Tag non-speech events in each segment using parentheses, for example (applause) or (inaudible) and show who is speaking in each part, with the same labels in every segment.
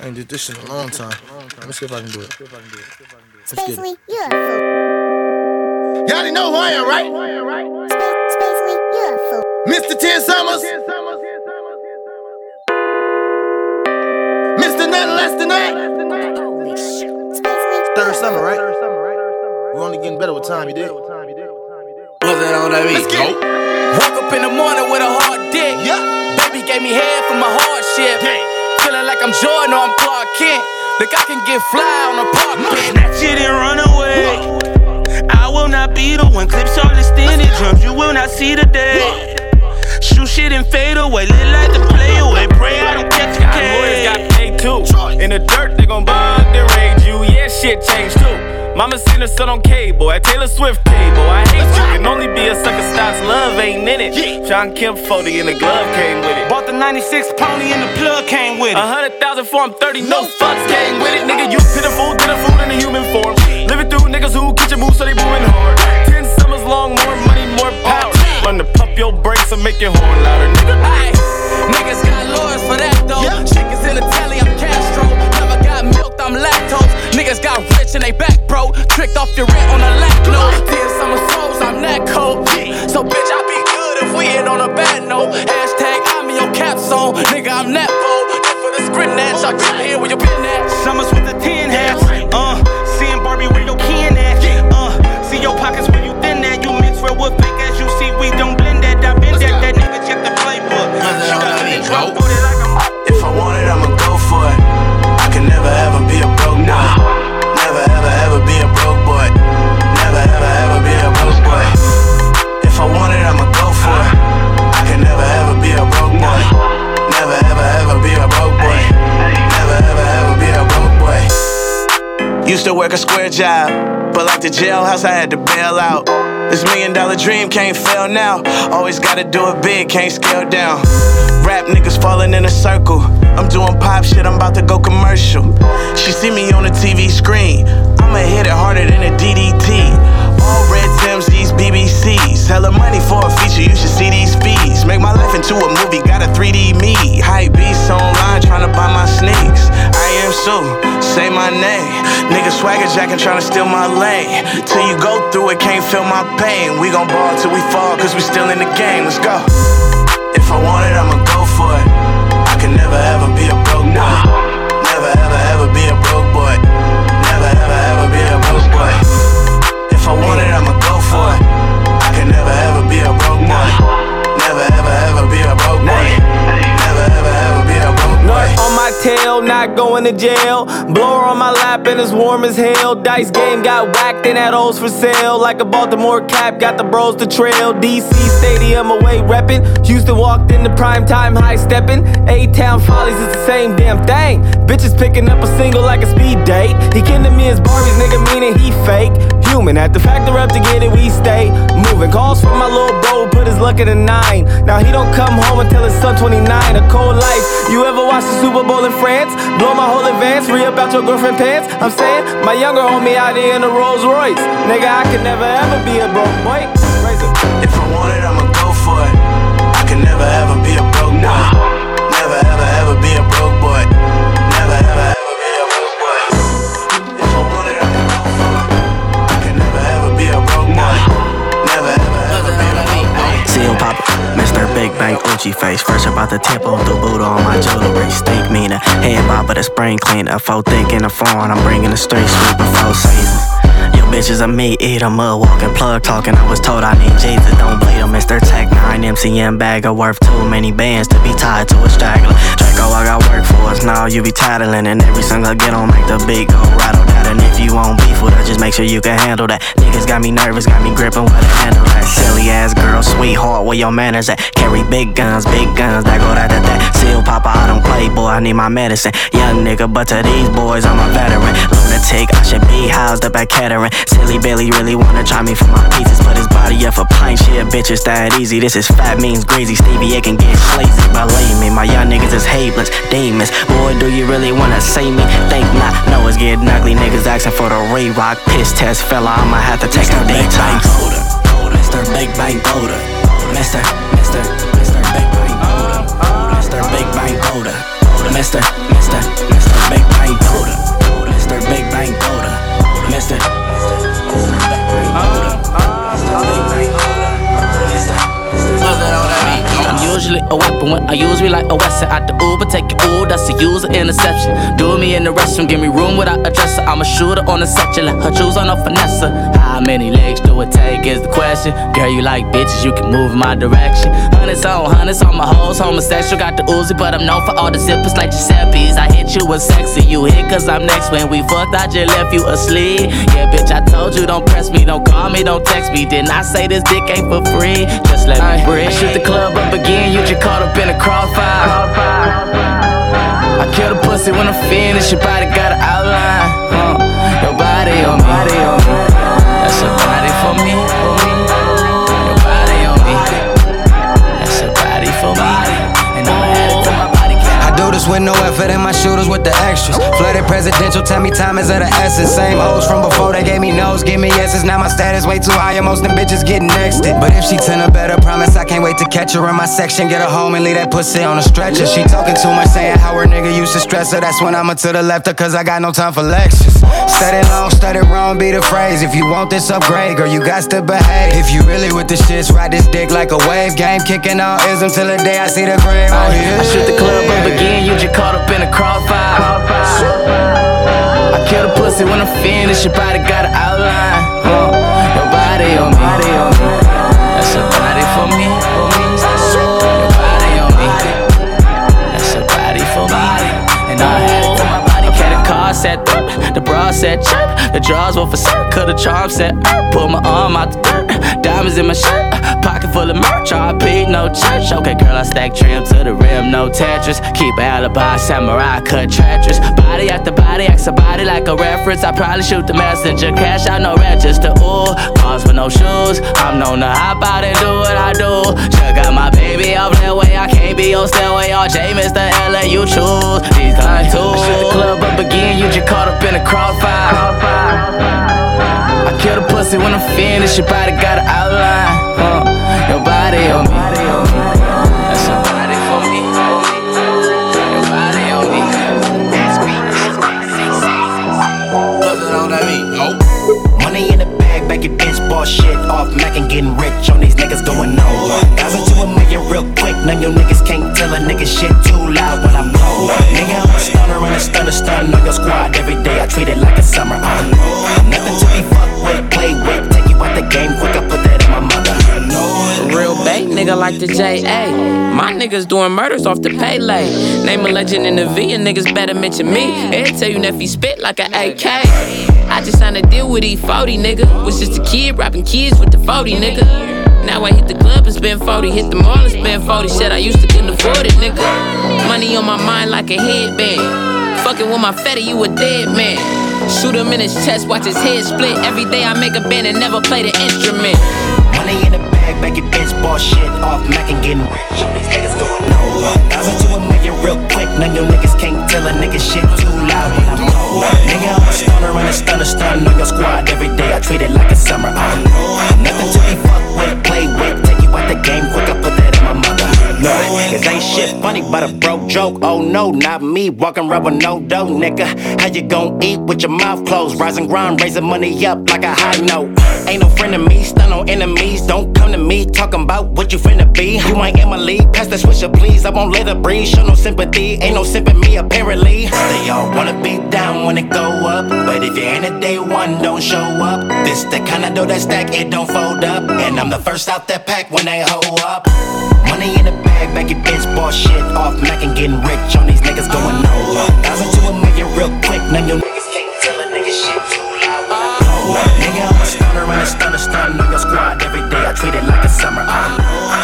Speaker 1: I ain't did this in a long time. Let me see if I can do it.
Speaker 2: Spacely, you're a fool.
Speaker 1: Y'all already know who I am, right?
Speaker 2: Space, Spacely, you're a fool.
Speaker 1: Mr. Ten Summers. Mr. Nothing Less Than That.
Speaker 2: Spacely,
Speaker 1: Third summer, right? We're only getting better with time, you did?
Speaker 3: Was it on that beat?
Speaker 1: Let's get it.
Speaker 3: Woke up in the morning with a hard dick.
Speaker 1: Yeah.
Speaker 3: Baby gave me head for my hardship. Feeling like I'm Jordan or I'm Clark Kent. Think I can get fly on a park bench.
Speaker 4: Snatch it and run away. I will not be the one. Clips all extended drums. You will not see the day. Shoot shit and fade away. Lit like the play away. Pray I don't catch a
Speaker 5: Boys got
Speaker 4: case.
Speaker 5: paid too. In the dirt, they gon' bug the rage you. Yeah, shit changed too. Mama seen her son on cable, at Taylor Swift cable. I hate you, can only be a sucker stars, love ain't in it. John Kemp 40 in the glove came with it.
Speaker 4: Bought the 96 pony and the plug came with
Speaker 5: A
Speaker 4: it.
Speaker 5: hundred thousand for him, 30, no fucks came with it. Nigga, you pitiful, fool in a human form. Living through niggas who get your moves so they moving hard. Ten summers long, more money, more power. Oh, Learn to pump your brakes and make your horn louder, nigga.
Speaker 3: Aye, niggas got lawyers for that though. Chickens in the got and they back bro. Tricked off your rent on a lack note. Ten summer souls, I'm that cold. So bitch, I be good if we end on a bad note. Hashtag I'm in your cap zone. Nigga, I'm that bold. And for the screen that, y'all come here with your pin at.
Speaker 4: Summers with the 10 hats. Uh, seeing Barbie where your kin at. Uh, see your pockets
Speaker 6: Used to work a square job, but like the jailhouse, I had to bail out. This million dollar dream can't fail now. Always gotta do it big, can't scale down. Rap niggas falling in a circle. I'm doing pop shit, I'm about to go commercial. She see me on the TV screen. I'ma hit it harder than a DDT. All red Tims, these BBCs. Hella money for a feature, you should see these fees. Make my life into a movie, got a 3D me. Hype beasts online, tryna buy my sneaks. I am Sue, say my name. Niggas swagger jacking, tryna steal my lane. Till you go through it, can't feel my pain. We gon' ball till we fall, cause we still in the game. Let's go. If I want it, I'ma go for it. I can never ever be a broke boy. Never ever ever be a broke boy. Never ever ever be a broke boy. If I want it,
Speaker 5: tail, not going to jail. Blower on my lap and it's warm as hell. Dice game got whacked and had O's for sale. Like a Baltimore cap, got the bros to trail. DC Stadium away reppin'. Houston walked in the prime time high steppin'. A Town Follies is the same damn thing. Bitches picking up a single like a speed date. He kin to me as Barbie's nigga, meaning he fake. Human at the factor up to get it, we stay moving. Calls from my little bro, put his luck at a nine. Now he don't come home until his son 29. A cold life. You ever watch the Super Bowl in France? Blow my whole advance, re about your girlfriend pants. I'm saying, my younger homie out here in a Rolls Royce. Nigga, I could never ever be a broke boy.
Speaker 6: If I want it, I'ma go for it. I can never ever be a broke boy.
Speaker 7: Bang Uchi face. Fresh about the tempo, the boot on my jewelry. Steak meaner, head bob with a spring cleaner. Faux thick in the phone, I'm bringing the street sweeper four seasons. Bitches a meat eater, mud walking, plug talking. I was told I need Jesus, don't bleed him. Mr. Tech 9 MCM bag. bagger worth too many bands to be tied to a straggler. Draco, I got work for us now, you be tattling. And every song I get on, make the beat go rattle that. And if you won't beef with her, just make sure you can handle that. Niggas got me nervous, got me gripping with a handle that. Silly ass girl, sweetheart, where your manners at? Carry big guns, big guns, that go that that papa, I don't play, boy, I need my medicine. Young nigga, but to these boys, I'm a veteran. Lunatic, I should be housed up at Kettering. Silly Billy really wanna try me for my pieces, put his body up for pint shit, bitches that easy. This is fat means greasy, Stevie, it can get lazy. Believe me, my young niggas is haveless, demons. Boy, do you really wanna see me? Think not, no, it's getting ugly. Niggas asking for the re-rock. Piss test, fella, I'ma have to take a detox. Mr. Big Bang. Mr. Mr. Mr. Big Bang Soda, Mr. Mr. Mr. Big Bang Soda, Mr. Big Bang Soda, Mr.
Speaker 3: I'm usually a weapon when I use me like a western out the Uber, take it ooh, that's a user interception. Do me in the restroom, give me room without a dresser. I'm a shooter on a set, let her choose on a finesse. How many legs do it take is the question. Girl, you like bitches, you can move in my direction. Hundreds on hundreds on my hoes, homosexual. Got the Uzi, but I'm known for all the zippers like Giuseppe's. I hit you with sexy, you hit cause I'm next. When we fucked, I just left you asleep. Yeah, bitch, I told you don't press me, don't call me, don't text me. Didn't I say this dick ain't for free? Just let me breathe. I shoot the club up again, you just caught up in a crossfire. I kill the pussy when I'm finished, your body got an outline. Huh. Your body on me.
Speaker 8: With no effort in my shooters with the extras. Flooded presidential, tell me time is of the essence. Same hoes from before they gave me no's, give me yeses. Now my status way too high and most them bitches getting nexted. But if she ten a better promise, I can't wait to catch her in my section. Get her home and leave that pussy on a stretcher. She talking too much, saying how her nigga used to stress her. That's when I'ma to the left her, cause I got no time for lectures. Study long, study wrong, be the phrase. If you want this upgrade, girl, you got to behave. If you really with the shits, ride this dick like a wave. Game kicking all ism till the day I see the grave. Oh, yeah.
Speaker 3: I shoot the club up again, you just caught up in a crossfire. I kill the pussy when I'm finished, your body got an outline. Huh. Your body on me. That's your body for me. Your body on me. That's your body for me. And I had my body. Okay, the car said the bra said chirp, the drawers were for circle, the charm said er. Pull my arm out the dirt, diamonds in my shirt, pocket full of merch. RP, no church. Okay, girl, I stack trim to the rim, no Tetris. Keep alibi, samurai cut treacherous. Body after body, ask a body like a reference. I probably shoot the messenger, cash out no register. Ooh, cars with no shoes. I'm known to hop out and do what I do. Check out my baby off that way. I can't be on stairway. RJ, Mr. LA, you choose. These tools. I shoot the club up again, you just caught up in a crossfire. I kill the pussy when I'm finished. Your body got an outline. Huh. Body on me. That's body for me. Body on me.
Speaker 9: Money in the bag, back your bitch, boss shit off. Mac and getting rich on these niggas going on. Thousand to a million real quick. None your niggas can't tell a nigga shit too loud when I blow. Nigga, I'm a stunner and a stunner, stun on your squad every day. I treat it like a summer. Uh, nothing to be fucked with, play with. Take you out the game quick,
Speaker 10: nigga like the J.A. My niggas doing murders off the Pele. Name a legend in the V, and niggas better mention me. They tell you Neffy spit like an AK. I just signed a deal with E40, nigga. Was just a kid rapping kids with the 40, nigga. Now I hit the club and spend 40, hit the mall and spend 40. Shit, I used to couldn't afford it, nigga. Money on my mind like a headband. Fucking with my fetty, you a dead man. Shoot him in his chest, watch his head split. Every day I make a band and never play the instrument.
Speaker 9: Money in the bag, back your bitch, boss shit off. Mac and getting rich these niggas going on. Thousand to a million real quick. None your niggas can't tell a nigga shit too loud I. Nigga, I'm a stunner and a stunner, stun on your squad every day. I treat it like a summer. Uh, nothing to be fucked with, play with. Take you out the game quick, cause ain't shit funny but a broke joke. Oh no, not me. Walking with no dough, nigga. How you gon' eat with your mouth closed? Rise and grind, raising money up like a high note. Ain't no friend of me, stun on enemies. Don't come to me talking about what you finna be. You ain't league, pass the swisher, please. I won't let her breathe. Show no sympathy, ain't no sympathy me apparently. They all wanna be down when it go up, but if you ain't a day one, don't show up. This the kind of dough that stack, it don't fold up, and I'm the first out that pack when they hold up. Money in the bag, back your bitch, boss shit off. Mac and getting rich on these niggas going on. Thousand to a million real quick. None your niggas can't tell a nigga shit too loud. Nigga, I'm a stunner and a stunner, stun on your squad every day. I treat it like a summer.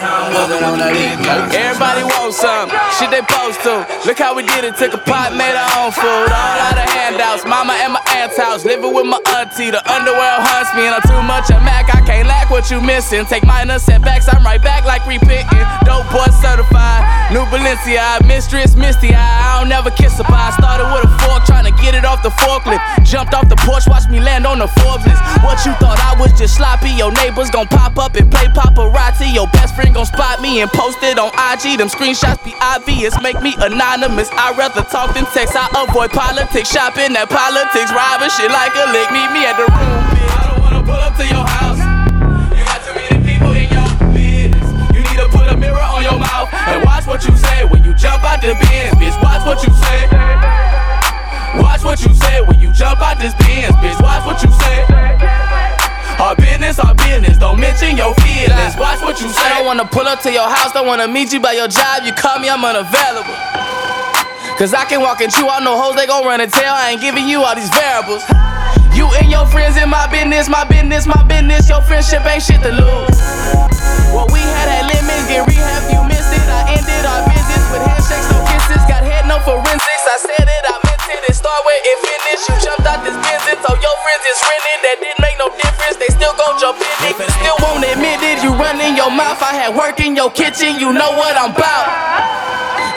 Speaker 3: Everybody wants some, shit they post to. Look how we did it, took a pot, made our own food. All out of handouts, mama and my aunt's house. Living with my auntie, the underworld hunts me. And I'm too much of Mac, I can't lack what you missing. Take minor setbacks, I'm right back like repenting. Dope boy certified, new Balenciaga, mistress, misty eye. I don't never kiss a pie. Started with a fork, trying to get it off the forklift. Jumped off the porch, watched me land on the Forbes list. What you thought I was just sloppy. Your neighbors gon' pop up and play paparazzi. Your best friend gon' spot me and post it on IG. Them screenshots be obvious, make me anonymous. I'd rather talk than text. I avoid politics, shopping at politics, robbing shit like a lick. Meet me at the room, bitch. I don't wanna pull up to your house. You got too many people in your business. You need to put a mirror on your mouth and watch what you say when you jump out the bin, bitch. Watch what you say. Watch what you say when you jump out this Benz, bitch. Watch what you say. Our business, our business. Don't mention your feelings. Watch what you say. I don't wanna pull up to your house. Don't wanna meet you by your job. You call me, I'm unavailable. Cause I can walk and chew out no hoes. They gon' run and tell. I ain't giving you all these variables. You and your friends in my business, my business, my business. Your friendship ain't shit to lose. What we had at limits, get rehab, you missed it. I ended our visits with handshakes, no kisses. Got head, no forensics. I said it, it. It start where it finished. You jumped out this business, so your friends is renting. That didn't make no difference. They still gon' jump in it. You still won't admit it. You running your mouth. I had work in your kitchen. You know what I'm about.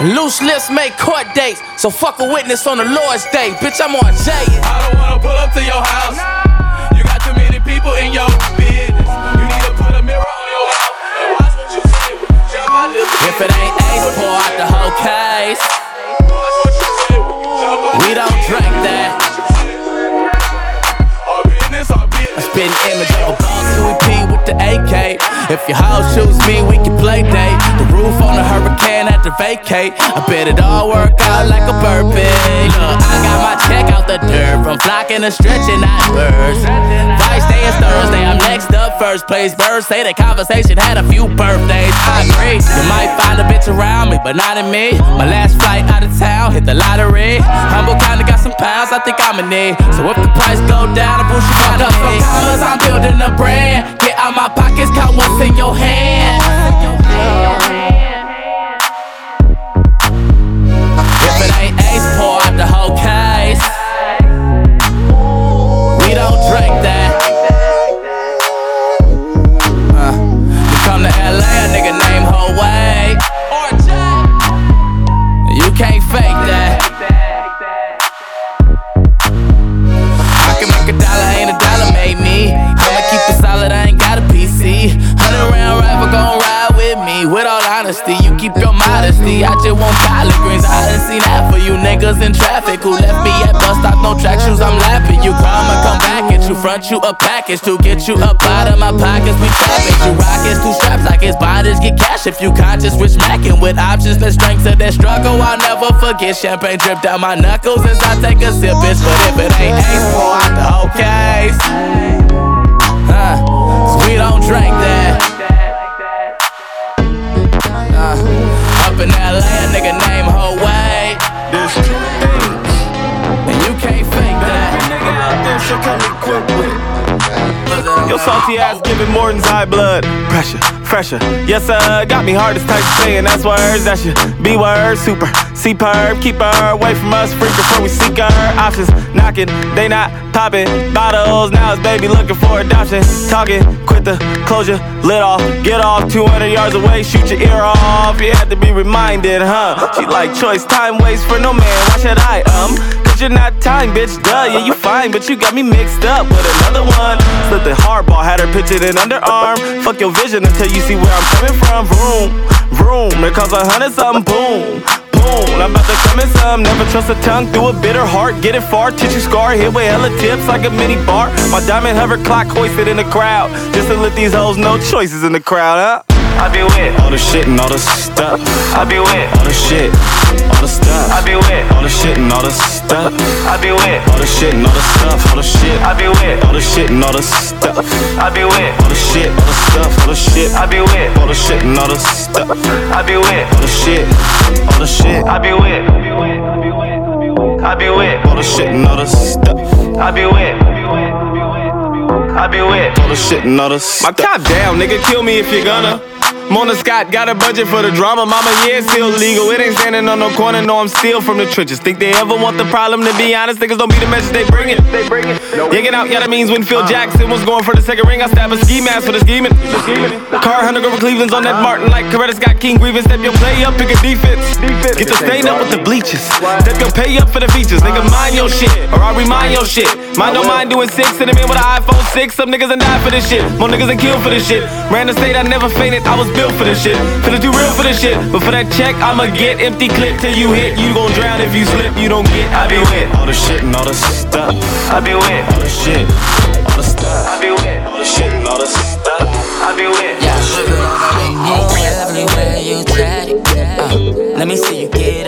Speaker 3: Loose lips make court dates, so fuck a witness on the Lord's day. Bitch, I'm on Jay. I don't wanna pull up to your house. You got too many people in your business. You need to put a mirror on your mouth and watch what you say jump out this If it ain't Ace, pour out the whole case. We don't drink that. I spit an image of a boss with the AK. If your house choose me, we can play date. The roof on the hurricane had to vacate. I bet it all work out like a burpee. Look, I got my check out the dirt from flocking and stretching not birds. Vice Day is Thursday, I'm next up, first place. Birds say the conversation had a few birthdays. I agree. You might find a bitch around me, but not in me. My last flight out of town, hit the lottery. Humble kinda got some pounds, I think I'ma need. So if the price go down, I push you out of. I'm building a brand. Get out my pockets, count what's in your hand. At you, a package to get you up out of my pockets. We trapping you rockets, two straps like it's bondage. Get cash if you conscious. Rich macking with options. The strength to that struggle. I'll never forget. Champagne drip down my knuckles as I take a sip, bitch. But if it ain't ace, pour out the whole case. Huh? 'Cause we don't drink that. Uh, up in LA, a nigga named Howay. There's two things, and you can't fake that. Nigga out there should come equipped with.
Speaker 5: Your salty ass giving Morton's high blood pressure, fresher. Yes, sir, got me hard as type saying that's words that should be word super. Superb, keep her away from us, freak before we seek her options. Knocking, they not popping bottles. Now it's baby looking for adoption. Talking, quit the closure, lit off, get off 200 yards away, shoot your ear off. You had to be reminded, huh? She like choice, time waits for no man. Why should I, um? You're not time, bitch, duh. Yeah, you fine, but you got me mixed up with another one. Slipped the hardball, had her pictured in underarm. Fuck your vision until you see where I'm coming from. Vroom, vroom, it costs a hundred something, boom. Boom, I'm about to come in some. Never trust a tongue through a bitter heart. Get it far, tissue scar, hit with hella tips like a mini bar. My diamond hover clock hoisted in the crowd. Just to let these hoes know choices in the crowd, huh? I be with all the shit and all the stuff. I be with all the shit, all the stuff. I be with all the shit and all the stuff. I be with all the shit and all the stuff, all the shit. I be with all the shit and all the stuff. I be with all the shit, all the stuff, all the shit. I be with all the shit and all the stuff. I be with all the shit, all the shit. I be with. I be with all the shit and all the stuff. I be with. I be with all the shit and all the stuff. My top down, nigga, kill me if you're gonna. Mona Scott got a budget for the drama. Mama, yeah, it's still legal. It ain't standing on no corner. No, I'm still from the trenches. Think they ever want the problem? To be honest, niggas don't be the message they bring it. They bring it. Out. Yeah, that means when Phil Jackson was going for the second ring, I stab a ski mask for the scheming. Car hunter over Cleveland's on that Martin like Coretta Scott King Grievance. Step your play up, pick a defense. Get the stain up with the bleachers. Step your pay up for the features. Nigga, mind your shit, or I remind your shit. Mind no mind doing six in the man with an iPhone 6. Some niggas and die for this shit. More niggas and kill for this shit. Ran the state, I never fainted. I was built for this shit. Feeling too real for this shit. But for that check, I'ma get empty clip till you hit. You gon' drown if you slip. You don't get. I be with all the shit and all the stuff. I be with all the shit, all the stuff. I be with all the shit and all the stuff. I be with.
Speaker 3: Yeah, everywhere you tatted. Uh, let me see you get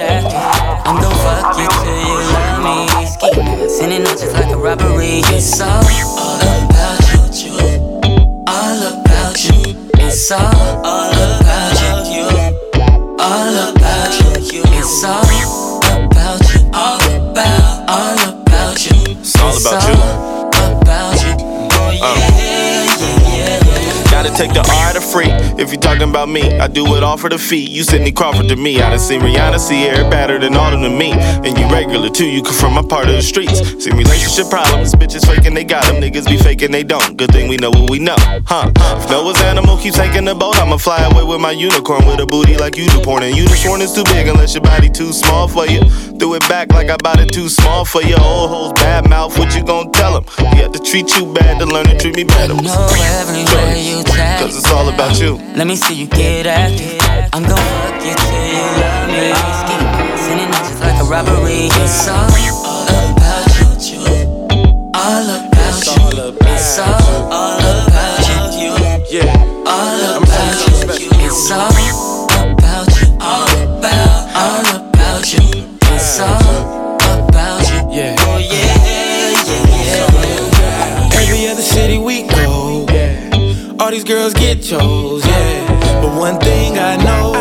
Speaker 7: talking about me, I do it all for the fee. You Cindy Crawford to me. I done seen Rihanna Ciara better than all of them to me. And you regular too, you come from my part of the streets. Seen relationship problems, bitches faking they got them. Niggas be faking they don't. Good thing we know what we know, huh? If Noah's animal keeps taking the boat, I'ma fly away with my unicorn with a booty like you do porn. And unicorn is too big unless your body too small for you. Threw it back like I bought it too small for you. Old hoes bad mouth, what you gon' tell them? You have to treat you bad to learn to treat me better.
Speaker 3: know everywhere you tag.
Speaker 7: Cause it's all about you.
Speaker 3: Let me see you get active. I'm gon' fuck you till you love me. Ski, sending just like a robbery. It's all about you, all about you. It's all about you, all about you. It's all about you, all about, all about you. It's all about you.
Speaker 1: Yeah.
Speaker 3: Oh yeah, yeah, yeah.
Speaker 1: Every other city we go, all these girls get chose, yeah. But one thing I know,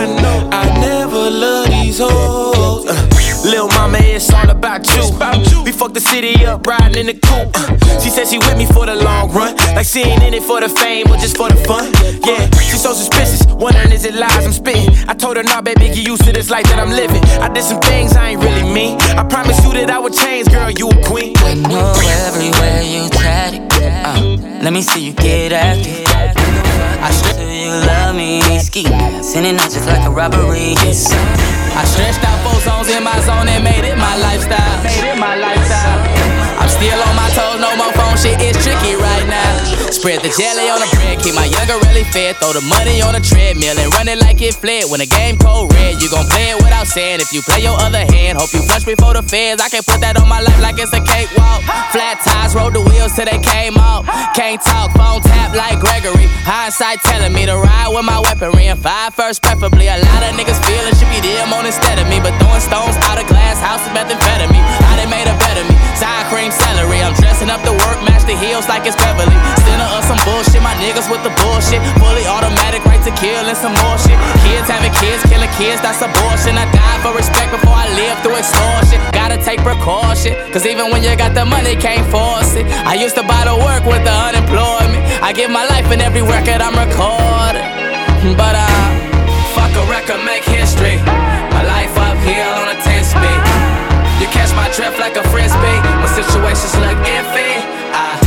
Speaker 1: I never love these hoes. Uh, Lil' mama, it's all about you. We fuck the city up, riding in the coupe. Uh, she said she with me for the long run, like she ain't in it for the fame or just for the fun. Yeah, she so suspicious, wondering is it lies I'm spitting. I told her, nah, baby, get used to this life that I'm living. I did some things I ain't really mean. I promise you that I would change, girl, you a queen.
Speaker 3: I know everywhere you tatted. Uh, let me see you get active. I stress till you love me. Ski, sending out just like a robbery. I stretched out four zones in my zone and made it my lifestyle. Made it my lifestyle. I'm still on my toes, no more phone shit, it's tricky right now. Spread the jelly on the bread, keep my younger really fed. Throw the money on the treadmill and run it like it fled. When the game cold red, you gon' play it without saying. If you play your other hand, hope you flush before the feds. I can't put that on my life like it's a cakewalk. Flat tires, roll the wheels till they came off. Can't talk, phone tap like Gregory. Hindsight telling me to ride with my weaponry and five first, preferably. A lot of niggas feeling should be them on instead of me, but throwing stones out of glass house is methamphetamine. How they made a better me? Sour cream celery. I'm dressing up the work, match the heels like it's Beverly. Center of some bullshit, my niggas with the bullshit. Fully automatic, right to kill and some more shit. Kids having kids, killing kids, that's abortion. I die for respect before I live through extortion. Gotta take precaution, cause even when you got the money, can't force it. I used to buy the work with the unemployment. I give my life in every record I'm recording. But uh, fuck a record, make history. My life uphill on catch my drift like a frisbee. When situations look iffy, I,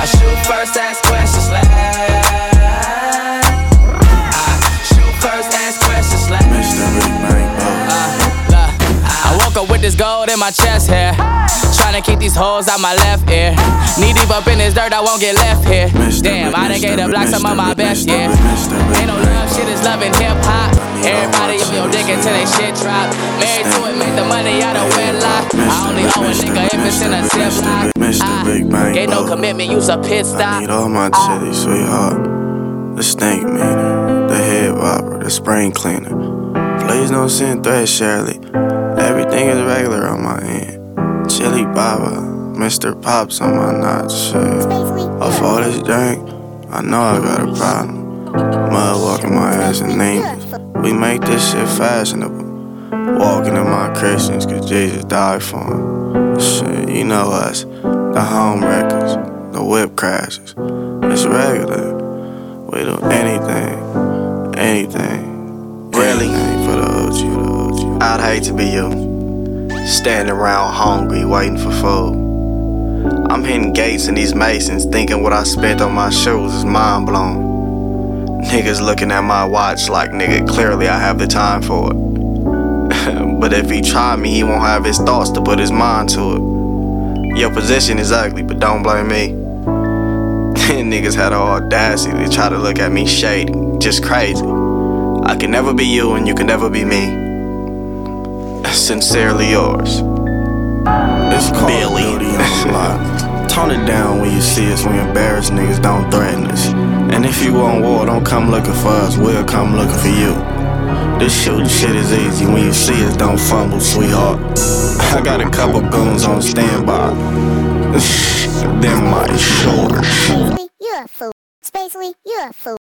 Speaker 3: I shoot first, ask questions last. I shoot first, ask questions last. I woke up with this gold in my chest hair. Tryna keep these hoes out my left ear. Knee deep up in this dirt, I won't get left here. Damn, I done gave the block some of my best, yeah. Ain't no love, shit is loving hip hop. Everybody up your dick until they shit drop. Married to it, make the money out of wedlock. I only owe a nigga if it's in a ziplock.
Speaker 7: Mr. Ah, Big Bang.
Speaker 3: Gave no commitment, use a pit
Speaker 7: I
Speaker 3: stop.
Speaker 7: need all my ah. chili, sweetheart. The stink meaner, the head whopper, the spring cleaner. Please don't send threats, Shirley. Everything is regular on my end. Chili Baba, Mr. Pops on my notch. Shit. Off all this drink, I know I got a problem. Mud walking my ass and nameless. We make this shit fashionable. Walking in my Christians, cause Jesus died for 'em. Shit, you know us. The home wreckers, the whip crashes. It's regular. We do anything, anything,
Speaker 11: Really?
Speaker 7: anything for the OG, the OG.
Speaker 11: I'd hate to be you. Standing around hungry, waiting for food. I'm hitting gates in these masons, thinking what I spent on my shoes is mind blown. Niggas looking at my watch like, nigga, clearly I have the time for it. (laughs) but if he try me, he won't have his thoughts to put his mind to it.
Speaker 12: Your position is ugly, but don't blame me. (laughs) Niggas had the audacity to try to look at me shady. Just crazy. I can never be you and you can never be me. (laughs) Sincerely yours.
Speaker 7: It's called Billy. Beauty on the block. Tone it down when you see us. We embarrass niggas, don't threaten us. And if you want war, don't come looking for us. We'll come looking for you. This shooting shit is easy. When you see us, don't fumble, sweetheart. I got a couple goons on standby. (laughs) Them my shoulders.
Speaker 2: Spacely, you're a fool. Spacely, you're a fool.